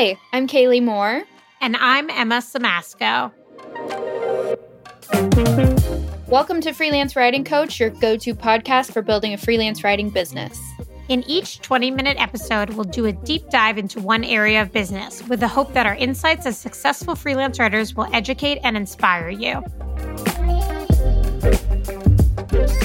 Hi, I'm Kaleigh Moore. And I'm Emma Siemasko. Welcome to Freelance Writing Coach, your go to podcast for building a freelance writing business. In each 20 minute episode, we'll do a deep dive into one area of business with the hope that our insights as successful freelance writers will educate and inspire you.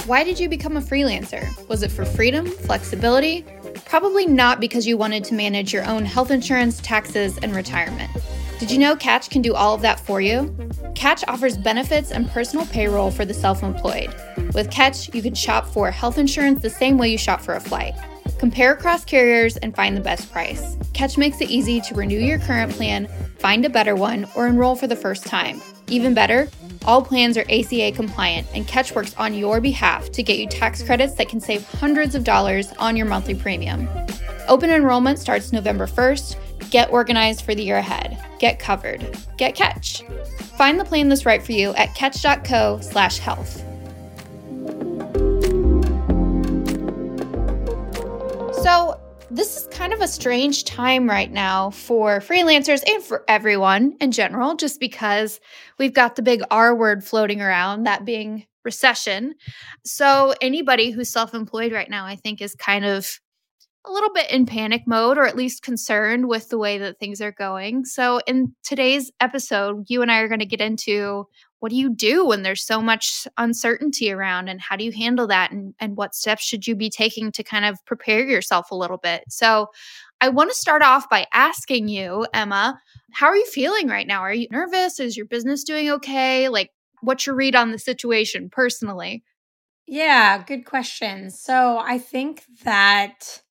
Why did you become a freelancer? Was it for freedom, flexibility? Probably not because you wanted to manage your own health insurance, taxes, and retirement. Did you know Catch can do all of that for you? Catch offers benefits and personal payroll for the self employed. With Catch, you can shop for health insurance the same way you shop for a flight. Compare across carriers and find the best price. Catch makes it easy to renew your current plan, find a better one, or enroll for the first time. Even better, all plans are ACA compliant, and Catch works on your behalf to get you tax credits that can save hundreds of dollars on your monthly premium. Open enrollment starts November 1st. Get organized for the year ahead. Get covered. Get Catch. Find the plan that's right for you at catch.co/health. So, this is kind of a strange time right now for freelancers and for everyone in general, just because we've got the big R word floating around, that being recession. So, anybody who's self employed right now, I think, is kind of a little bit in panic mode or at least concerned with the way that things are going. So, in today's episode, you and I are going to get into what do you do when there's so much uncertainty around and how do you handle that and, and what steps should you be taking to kind of prepare yourself a little bit. So, I want to start off by asking you, Emma, how are you feeling right now? Are you nervous? Is your business doing okay? Like, what's your read on the situation personally? Yeah, good question. So, I think that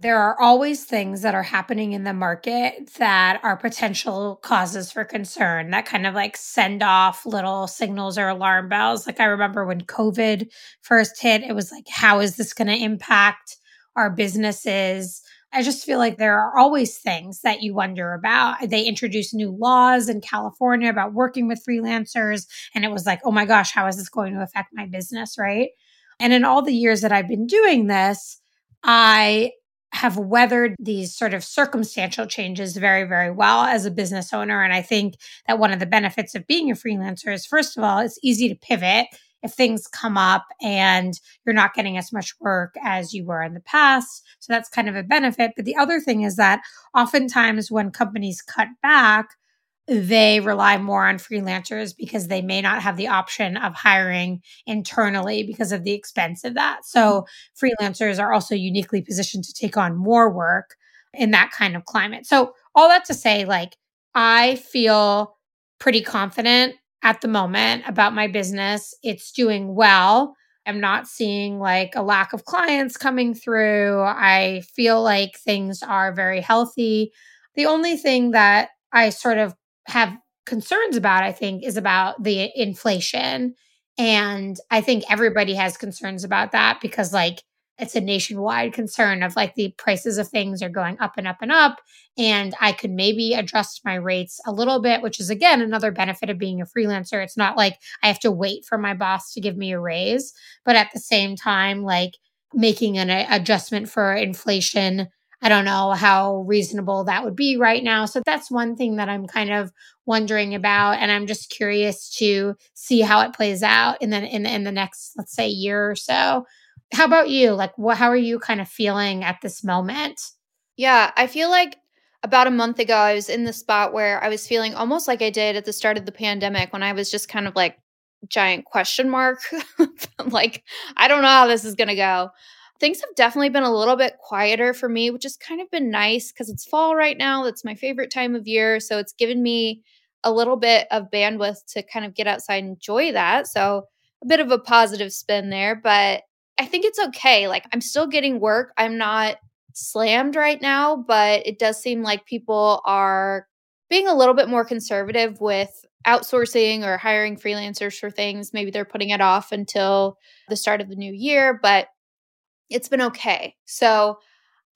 there are always things that are happening in the market that are potential causes for concern that kind of like send off little signals or alarm bells. Like I remember when COVID first hit, it was like, how is this going to impact our businesses? I just feel like there are always things that you wonder about. They introduced new laws in California about working with freelancers. And it was like, oh my gosh, how is this going to affect my business? Right. And in all the years that I've been doing this, I have weathered these sort of circumstantial changes very, very well as a business owner. And I think that one of the benefits of being a freelancer is, first of all, it's easy to pivot if things come up and you're not getting as much work as you were in the past. So that's kind of a benefit. But the other thing is that oftentimes when companies cut back, they rely more on freelancers because they may not have the option of hiring internally because of the expense of that. So mm-hmm. freelancers are also uniquely positioned to take on more work in that kind of climate. So all that to say like I feel pretty confident at the moment about my business. It's doing well. I'm not seeing like a lack of clients coming through. I feel like things are very healthy. The only thing that I sort of have concerns about, I think, is about the inflation. And I think everybody has concerns about that because, like, it's a nationwide concern of like the prices of things are going up and up and up. And I could maybe adjust my rates a little bit, which is again another benefit of being a freelancer. It's not like I have to wait for my boss to give me a raise, but at the same time, like making an adjustment for inflation I don't know how reasonable that would be right now. So that's one thing that I'm kind of wondering about. And I'm just curious to see how it plays out in the, in, in the next, let's say, year or so. How about you? Like, what, how are you kind of feeling at this moment? Yeah, I feel like about a month ago, I was in the spot where I was feeling almost like I did at the start of the pandemic when I was just kind of like, giant question mark. like, I don't know how this is going to go things have definitely been a little bit quieter for me, which has kind of been nice because it's fall right now. That's my favorite time of year. So it's given me a little bit of bandwidth to kind of get outside and enjoy that. So a bit of a positive spin there, but I think it's okay. Like I'm still getting work. I'm not slammed right now, but it does seem like people are being a little bit more conservative with outsourcing or hiring freelancers for things. Maybe they're putting it off until the start of the new year, but it's been okay. So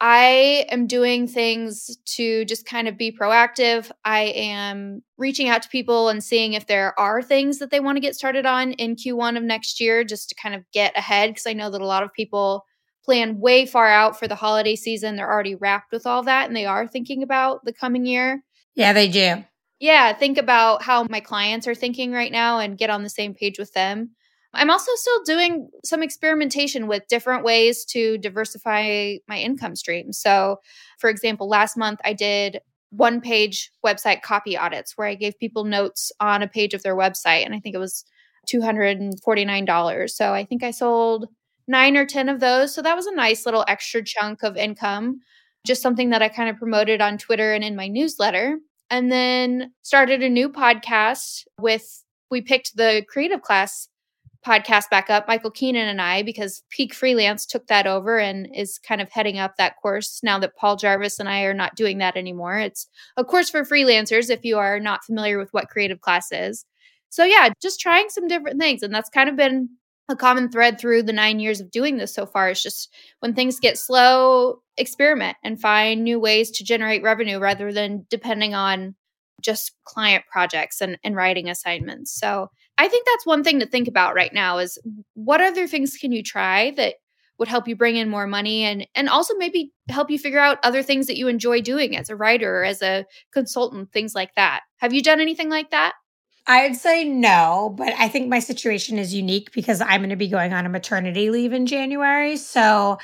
I am doing things to just kind of be proactive. I am reaching out to people and seeing if there are things that they want to get started on in Q1 of next year just to kind of get ahead because I know that a lot of people plan way far out for the holiday season. They're already wrapped with all that and they are thinking about the coming year. Yeah, they do. Yeah, think about how my clients are thinking right now and get on the same page with them. I'm also still doing some experimentation with different ways to diversify my income stream. So, for example, last month I did one page website copy audits where I gave people notes on a page of their website. And I think it was $249. So I think I sold nine or 10 of those. So that was a nice little extra chunk of income, just something that I kind of promoted on Twitter and in my newsletter. And then started a new podcast with, we picked the creative class podcast back up, Michael Keenan and I, because Peak Freelance took that over and is kind of heading up that course now that Paul Jarvis and I are not doing that anymore. It's a course for freelancers if you are not familiar with what creative class is. So, yeah, just trying some different things. And that's kind of been a common thread through the nine years of doing this so far. Is just when things get slow, experiment and find new ways to generate revenue rather than depending on just client projects and, and writing assignments. So, I think that's one thing to think about right now is what other things can you try that would help you bring in more money and and also maybe help you figure out other things that you enjoy doing as a writer or as a consultant, things like that. Have you done anything like that? I'd say no, but I think my situation is unique because I'm going to be going on a maternity leave in January. So,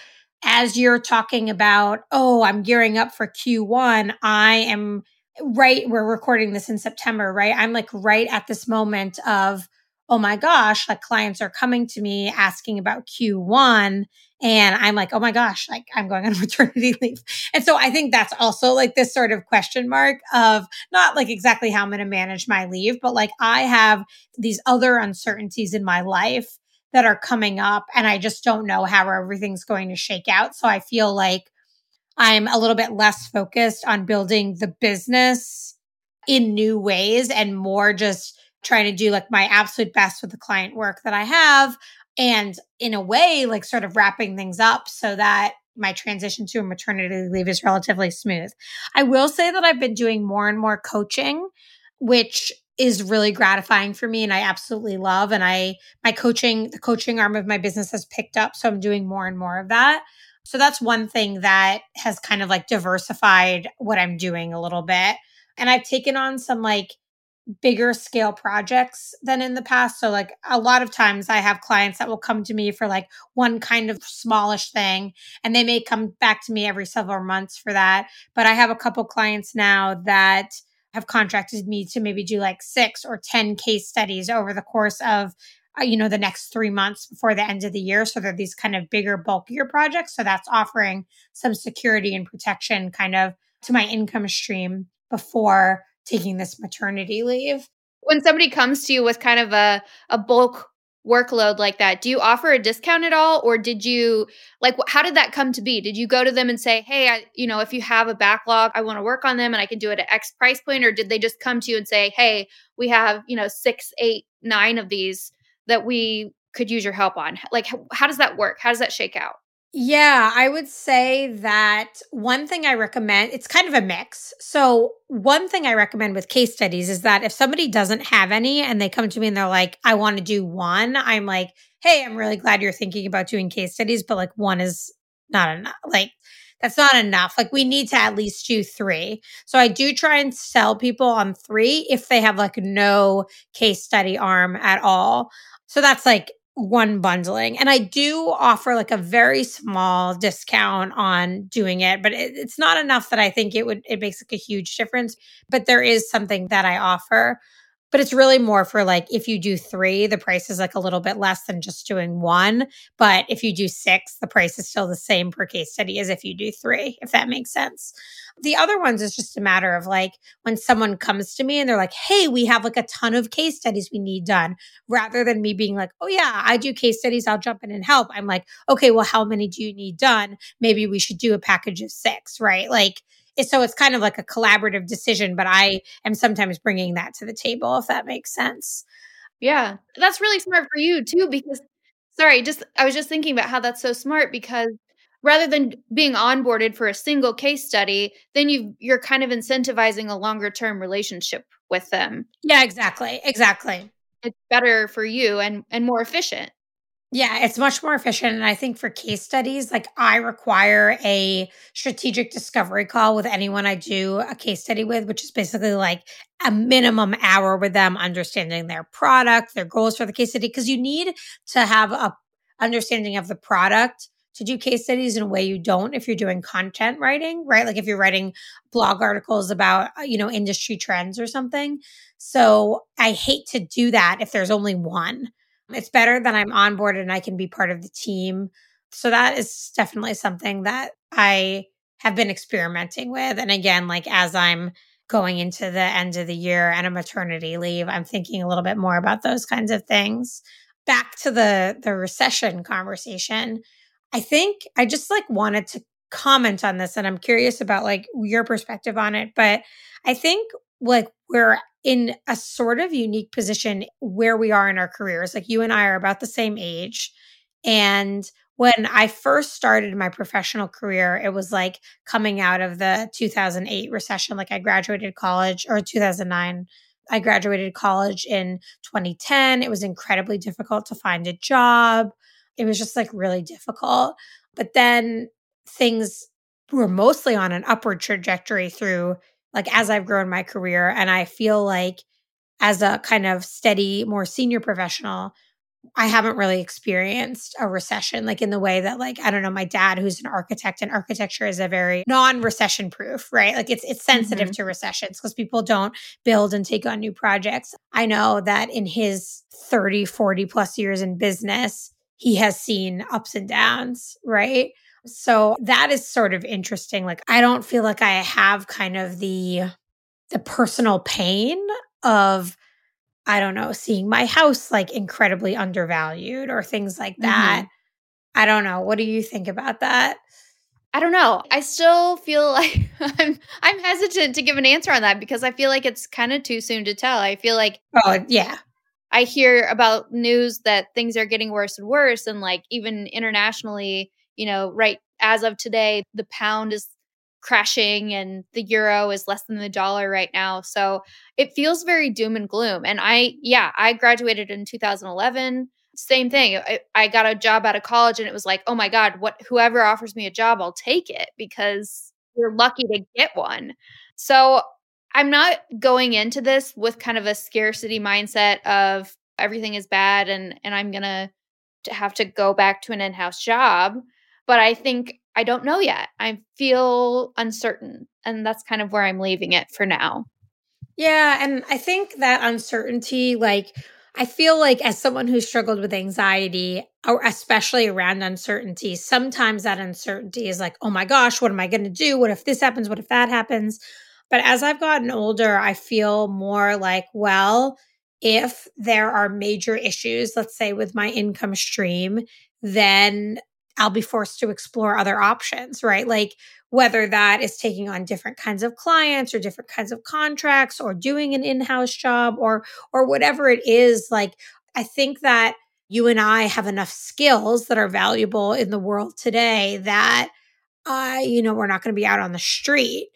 as you're talking about, oh, I'm gearing up for Q1, I am right we're recording this in September, right? I'm like right at this moment of oh my gosh, like clients are coming to me asking about Q1 and I'm like, "Oh my gosh, like I'm going on maternity leave." And so I think that's also like this sort of question mark of not like exactly how I'm going to manage my leave, but like I have these other uncertainties in my life that are coming up and I just don't know how everything's going to shake out. So I feel like I'm a little bit less focused on building the business in new ways and more just trying to do like my absolute best with the client work that I have. And in a way, like sort of wrapping things up so that my transition to a maternity leave is relatively smooth. I will say that I've been doing more and more coaching, which is really gratifying for me and I absolutely love and I my coaching the coaching arm of my business has picked up so I'm doing more and more of that. So that's one thing that has kind of like diversified what I'm doing a little bit. And I've taken on some like bigger scale projects than in the past. So, like, a lot of times I have clients that will come to me for like one kind of smallish thing, and they may come back to me every several months for that. But I have a couple clients now that have contracted me to maybe do like six or 10 case studies over the course of uh, you know the next three months before the end of the year so they're these kind of bigger bulkier projects. So that's offering some security and protection kind of to my income stream before taking this maternity leave. When somebody comes to you with kind of a, a bulk workload like that do you offer a discount at all? Or did you like how did that come to be? Did you go to them and say hey I, you know if you have a backlog i want to work on them and i can do it at x price point or did they just come to you and say hey we have you know six eight nine of these that we could use your help on? Like, how, how does that work? How does that shake out? Yeah, I would say that one thing I recommend, it's kind of a mix. So, one thing I recommend with case studies is that if somebody doesn't have any and they come to me and they're like, I want to do one, I'm like, hey, I'm really glad you're thinking about doing case studies, but like one is not enough. Like, that's not enough. Like, we need to at least do three. So, I do try and sell people on three if they have like no case study arm at all. So that's like one bundling. And I do offer like a very small discount on doing it, but it, it's not enough that I think it would, it makes like a huge difference. But there is something that I offer but it's really more for like if you do three, the price is like a little bit less than just doing one. But if you do six, the price is still the same per case study as if you do three, if that makes sense. The other ones is just a matter of like when someone comes to me and they're like, hey, we have like a ton of case studies we need done, rather than me being like, oh, yeah, I do case studies, I'll jump in and help. I'm like, okay, well, how many do you need done? Maybe we should do a package of six, right? Like, so it's kind of like a collaborative decision, but I am sometimes bringing that to the table, if that makes sense. Yeah, that's really smart for you too, because sorry, just I was just thinking about how that's so smart because rather than being onboarded for a single case study, then you you're kind of incentivizing a longer term relationship with them. Yeah, exactly. Exactly. It's better for you and and more efficient. Yeah, it's much more efficient. And I think for case studies, like I require a strategic discovery call with anyone I do a case study with, which is basically like a minimum hour with them understanding their product, their goals for the case study. Cause you need to have a understanding of the product to do case studies in a way you don't if you're doing content writing, right? Like if you're writing blog articles about, uh, you know, industry trends or something. So I hate to do that if there's only one it's better that I'm on board and I can be part of the team. So that is definitely something that I have been experimenting with. And again, like as I'm going into the end of the year and a maternity leave, I'm thinking a little bit more about those kinds of things. Back to the the recession conversation. I think I just like wanted to comment on this and I'm curious about like your perspective on it, but I think like we're in a sort of unique position where we are in our careers. Like you and I are about the same age. And when I first started my professional career, it was like coming out of the 2008 recession. Like I graduated college or 2009. I graduated college in 2010. It was incredibly difficult to find a job. It was just like really difficult. But then things were mostly on an upward trajectory through like as I've grown my career. And I feel like as a kind of steady, more senior professional, I haven't really experienced a recession like in the way that like I don't know my dad who's an architect and architecture is a very non-recession proof, right? Like it's it's sensitive mm-hmm. to recessions because people don't build and take on new projects. I know that in his 30, 40 plus years in business, he has seen ups and downs, right? So that is sort of interesting. Like I don't feel like I have kind of the the personal pain of I don't know, seeing my house like incredibly undervalued or things like that. Mm-hmm. I don't know. What do you think about that? I don't know. I still feel like I'm I'm hesitant to give an answer on that because I feel like it's kind of too soon to tell. I feel like Oh, yeah. I hear about news that things are getting worse and worse and like even internationally you know, right as of today, the pound is crashing and the euro is less than the dollar right now. So it feels very doom and gloom. And I, yeah, I graduated in 2011. Same thing. I, I got a job out of college and it was like, oh my God, what whoever offers me a job, I'll take it because you're lucky to get one. So I'm not going into this with kind of a scarcity mindset of everything is bad and and I'm gonna have to go back to an in-house job but I think I don't know yet. I feel uncertain. And that's kind of where I'm leaving it for now. Yeah. And I think that uncertainty, like, I feel like as someone who struggled with anxiety, or especially around uncertainty, sometimes that uncertainty is like, oh my gosh, what am I going to do? What if this happens? What if that happens? But as I've gotten older, I feel more like, well, if there are major issues, let's say with my income stream, then I'll be forced to explore other options, right? Like whether that is taking on different kinds of clients or different kinds of contracts or doing an in-house job or or whatever it is, like I think that you and I have enough skills that are valuable in the world today that uh, you know, we're not going to be out on the street,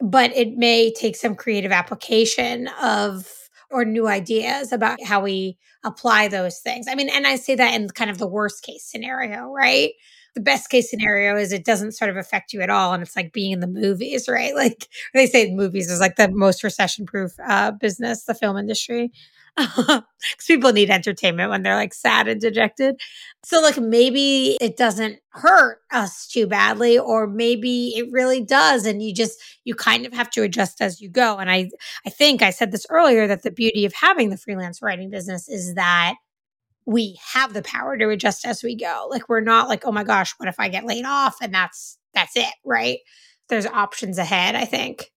but it may take some creative application of or new ideas about how we apply those things. I mean, and I say that in kind of the worst case scenario, right? The best case scenario is it doesn't sort of affect you at all. And it's like being in the movies, right? Like they say movies is like the most recession proof uh, business, the film industry because people need entertainment when they're like sad and dejected. So, like, maybe it doesn't hurt us too badly, or maybe it really does. And you just, you kind of have to adjust as you go. And I, I think I said this earlier that the beauty of having the freelance writing business is that we have the power to adjust as we go. Like, we're not like, oh my gosh, what if I get laid off? And that's, that's it, right? There's options ahead, I think.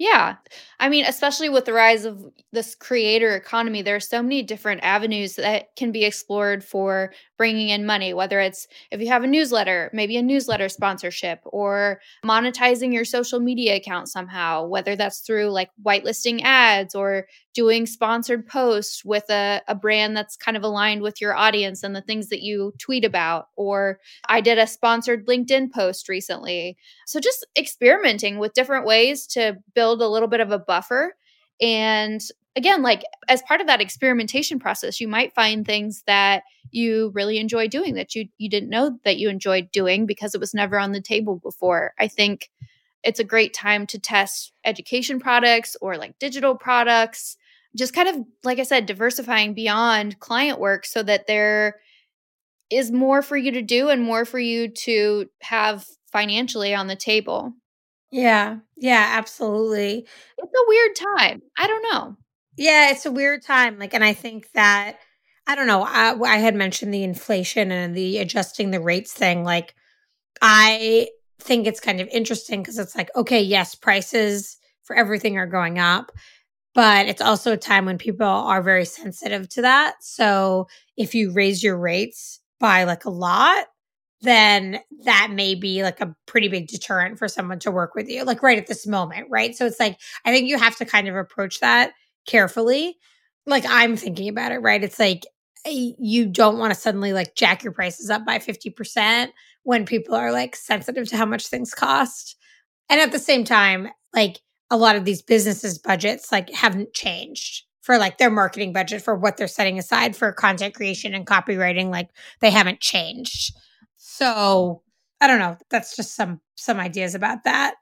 Yeah. I mean, especially with the rise of this creator economy, there are so many different avenues that can be explored for bringing in money, whether it's if you have a newsletter, maybe a newsletter sponsorship, or monetizing your social media account somehow, whether that's through like whitelisting ads or doing sponsored posts with a, a brand that's kind of aligned with your audience and the things that you tweet about. Or I did a sponsored LinkedIn post recently. So just experimenting with different ways to build a little bit of a buffer and again, like as part of that experimentation process, you might find things that you really enjoy doing that you you didn't know that you enjoyed doing because it was never on the table before. I think it's a great time to test education products or like digital products. Just kind of like I said, diversifying beyond client work so that there is more for you to do and more for you to have financially on the table. Yeah. Yeah, absolutely. It's a weird time. I don't know. Yeah, it's a weird time. Like, and I think that, I don't know, I, I had mentioned the inflation and the adjusting the rates thing. Like, I think it's kind of interesting because it's like, okay, yes, prices for everything are going up, but it's also a time when people are very sensitive to that. So if you raise your rates by like a lot, then that may be like a pretty big deterrent for someone to work with you, like right at this moment, right? So it's like, I think you have to kind of approach that carefully. Like I'm thinking about it, right? It's like eh, you don't want to suddenly like jack your prices up by 50% when people are like sensitive to how much things cost. And at the same time, like a lot of these businesses budgets like haven't changed for like their marketing budget for what they're setting aside for content creation and copywriting like they haven't changed. So, I don't know, that's just some some ideas about that.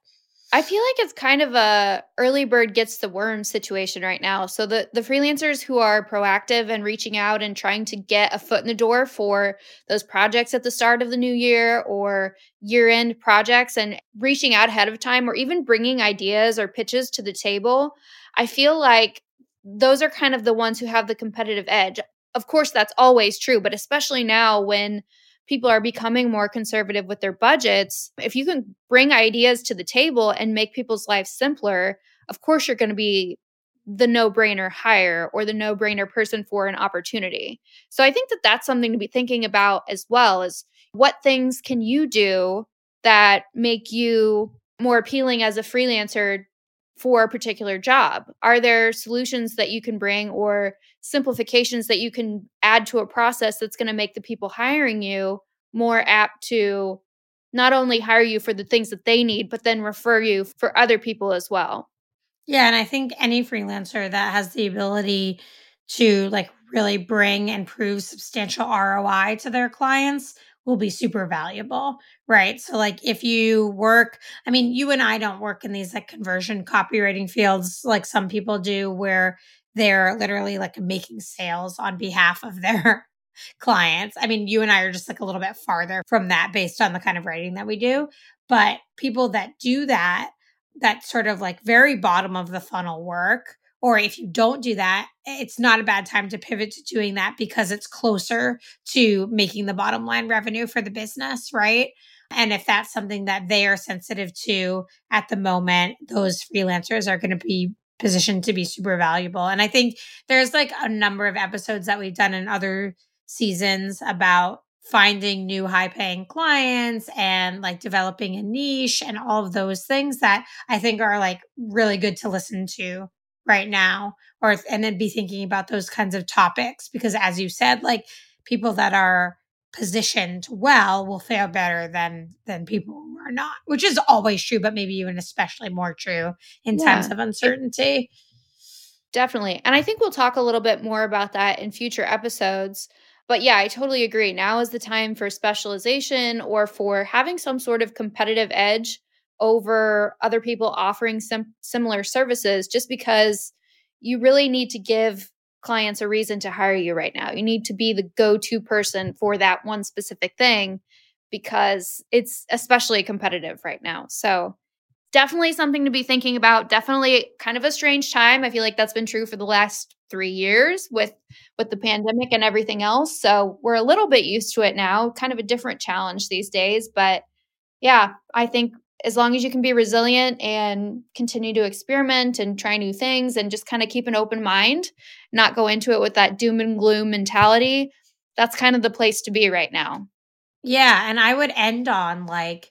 I feel like it's kind of a early bird gets the worm situation right now. So the the freelancers who are proactive and reaching out and trying to get a foot in the door for those projects at the start of the new year or year-end projects and reaching out ahead of time or even bringing ideas or pitches to the table, I feel like those are kind of the ones who have the competitive edge. Of course that's always true, but especially now when people are becoming more conservative with their budgets, if you can bring ideas to the table and make people's lives simpler, of course you're going to be the no brainer hire or the no brainer person for an opportunity. So I think that that's something to be thinking about as well is what things can you do that make you more appealing as a freelancer for a particular job? Are there solutions that you can bring or simplifications that you can add to a process that's going to make the people hiring you more apt to not only hire you for the things that they need, but then refer you for other people as well? Yeah. And I think any freelancer that has the ability to like really bring and prove substantial ROI to their clients will be super valuable, right? So, like, if you work, I mean, you and I don't work in these like conversion copywriting fields like some people do, where they're literally like making sales on behalf of their clients. I mean, you and I are just like a little bit farther from that based on the kind of writing that we do. But people that do that, that sort of like very bottom of the funnel work, or if you don't do that, it's not a bad time to pivot to doing that because it's closer to making the bottom line revenue for the business, right? And if that's something that they are sensitive to at the moment, those freelancers are going to be positioned to be super valuable. And I think there's like a number of episodes that we've done in other seasons about finding new high paying clients and like developing a niche and all of those things that I think are like really good to listen to right now or and then be thinking about those kinds of topics because as you said like people that are positioned well will fare better than than people who are not which is always true but maybe even especially more true in yeah. times of uncertainty definitely and i think we'll talk a little bit more about that in future episodes but yeah i totally agree now is the time for specialization or for having some sort of competitive edge over other people offering sim- similar services just because you really need to give clients a reason to hire you right now. You need to be the go to person for that one specific thing because it's especially competitive right now. So, definitely something to be thinking about. Definitely kind of a strange time. I feel like that's been true for the last 3 years with with the pandemic and everything else. So, we're a little bit used to it now. Kind of a different challenge these days, but yeah, I think as long as you can be resilient and continue to experiment and try new things and just kind of keep an open mind, not go into it with that doom and gloom mentality, that's kind of the place to be right now. Yeah. And I would end on like,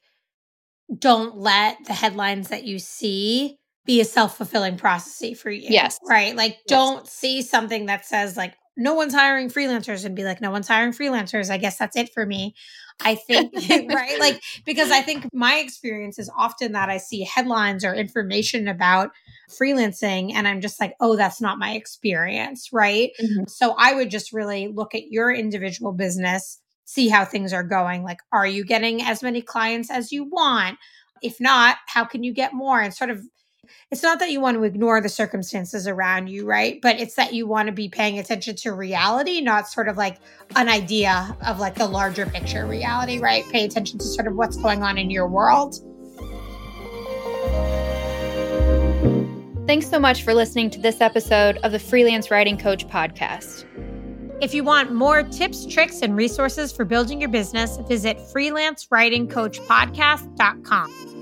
don't let the headlines that you see be a self fulfilling prophecy for you. Yes. Right. Like, yes. don't see something that says, like, no one's hiring freelancers and be like, no one's hiring freelancers. I guess that's it for me. I think, right? Like, because I think my experience is often that I see headlines or information about freelancing and I'm just like, oh, that's not my experience, right? Mm-hmm. So I would just really look at your individual business, see how things are going. Like, are you getting as many clients as you want? If not, how can you get more? And sort of it's not that you want to ignore the circumstances around you, right? But it's that you want to be paying attention to reality, not sort of like an idea of like the larger picture reality, right? Pay attention to sort of what's going on in your world. Thanks so much for listening to this episode of the Freelance Writing Coach podcast. If you want more tips, tricks, and resources for building your business, visit freelancewritingcoachpodcast.com.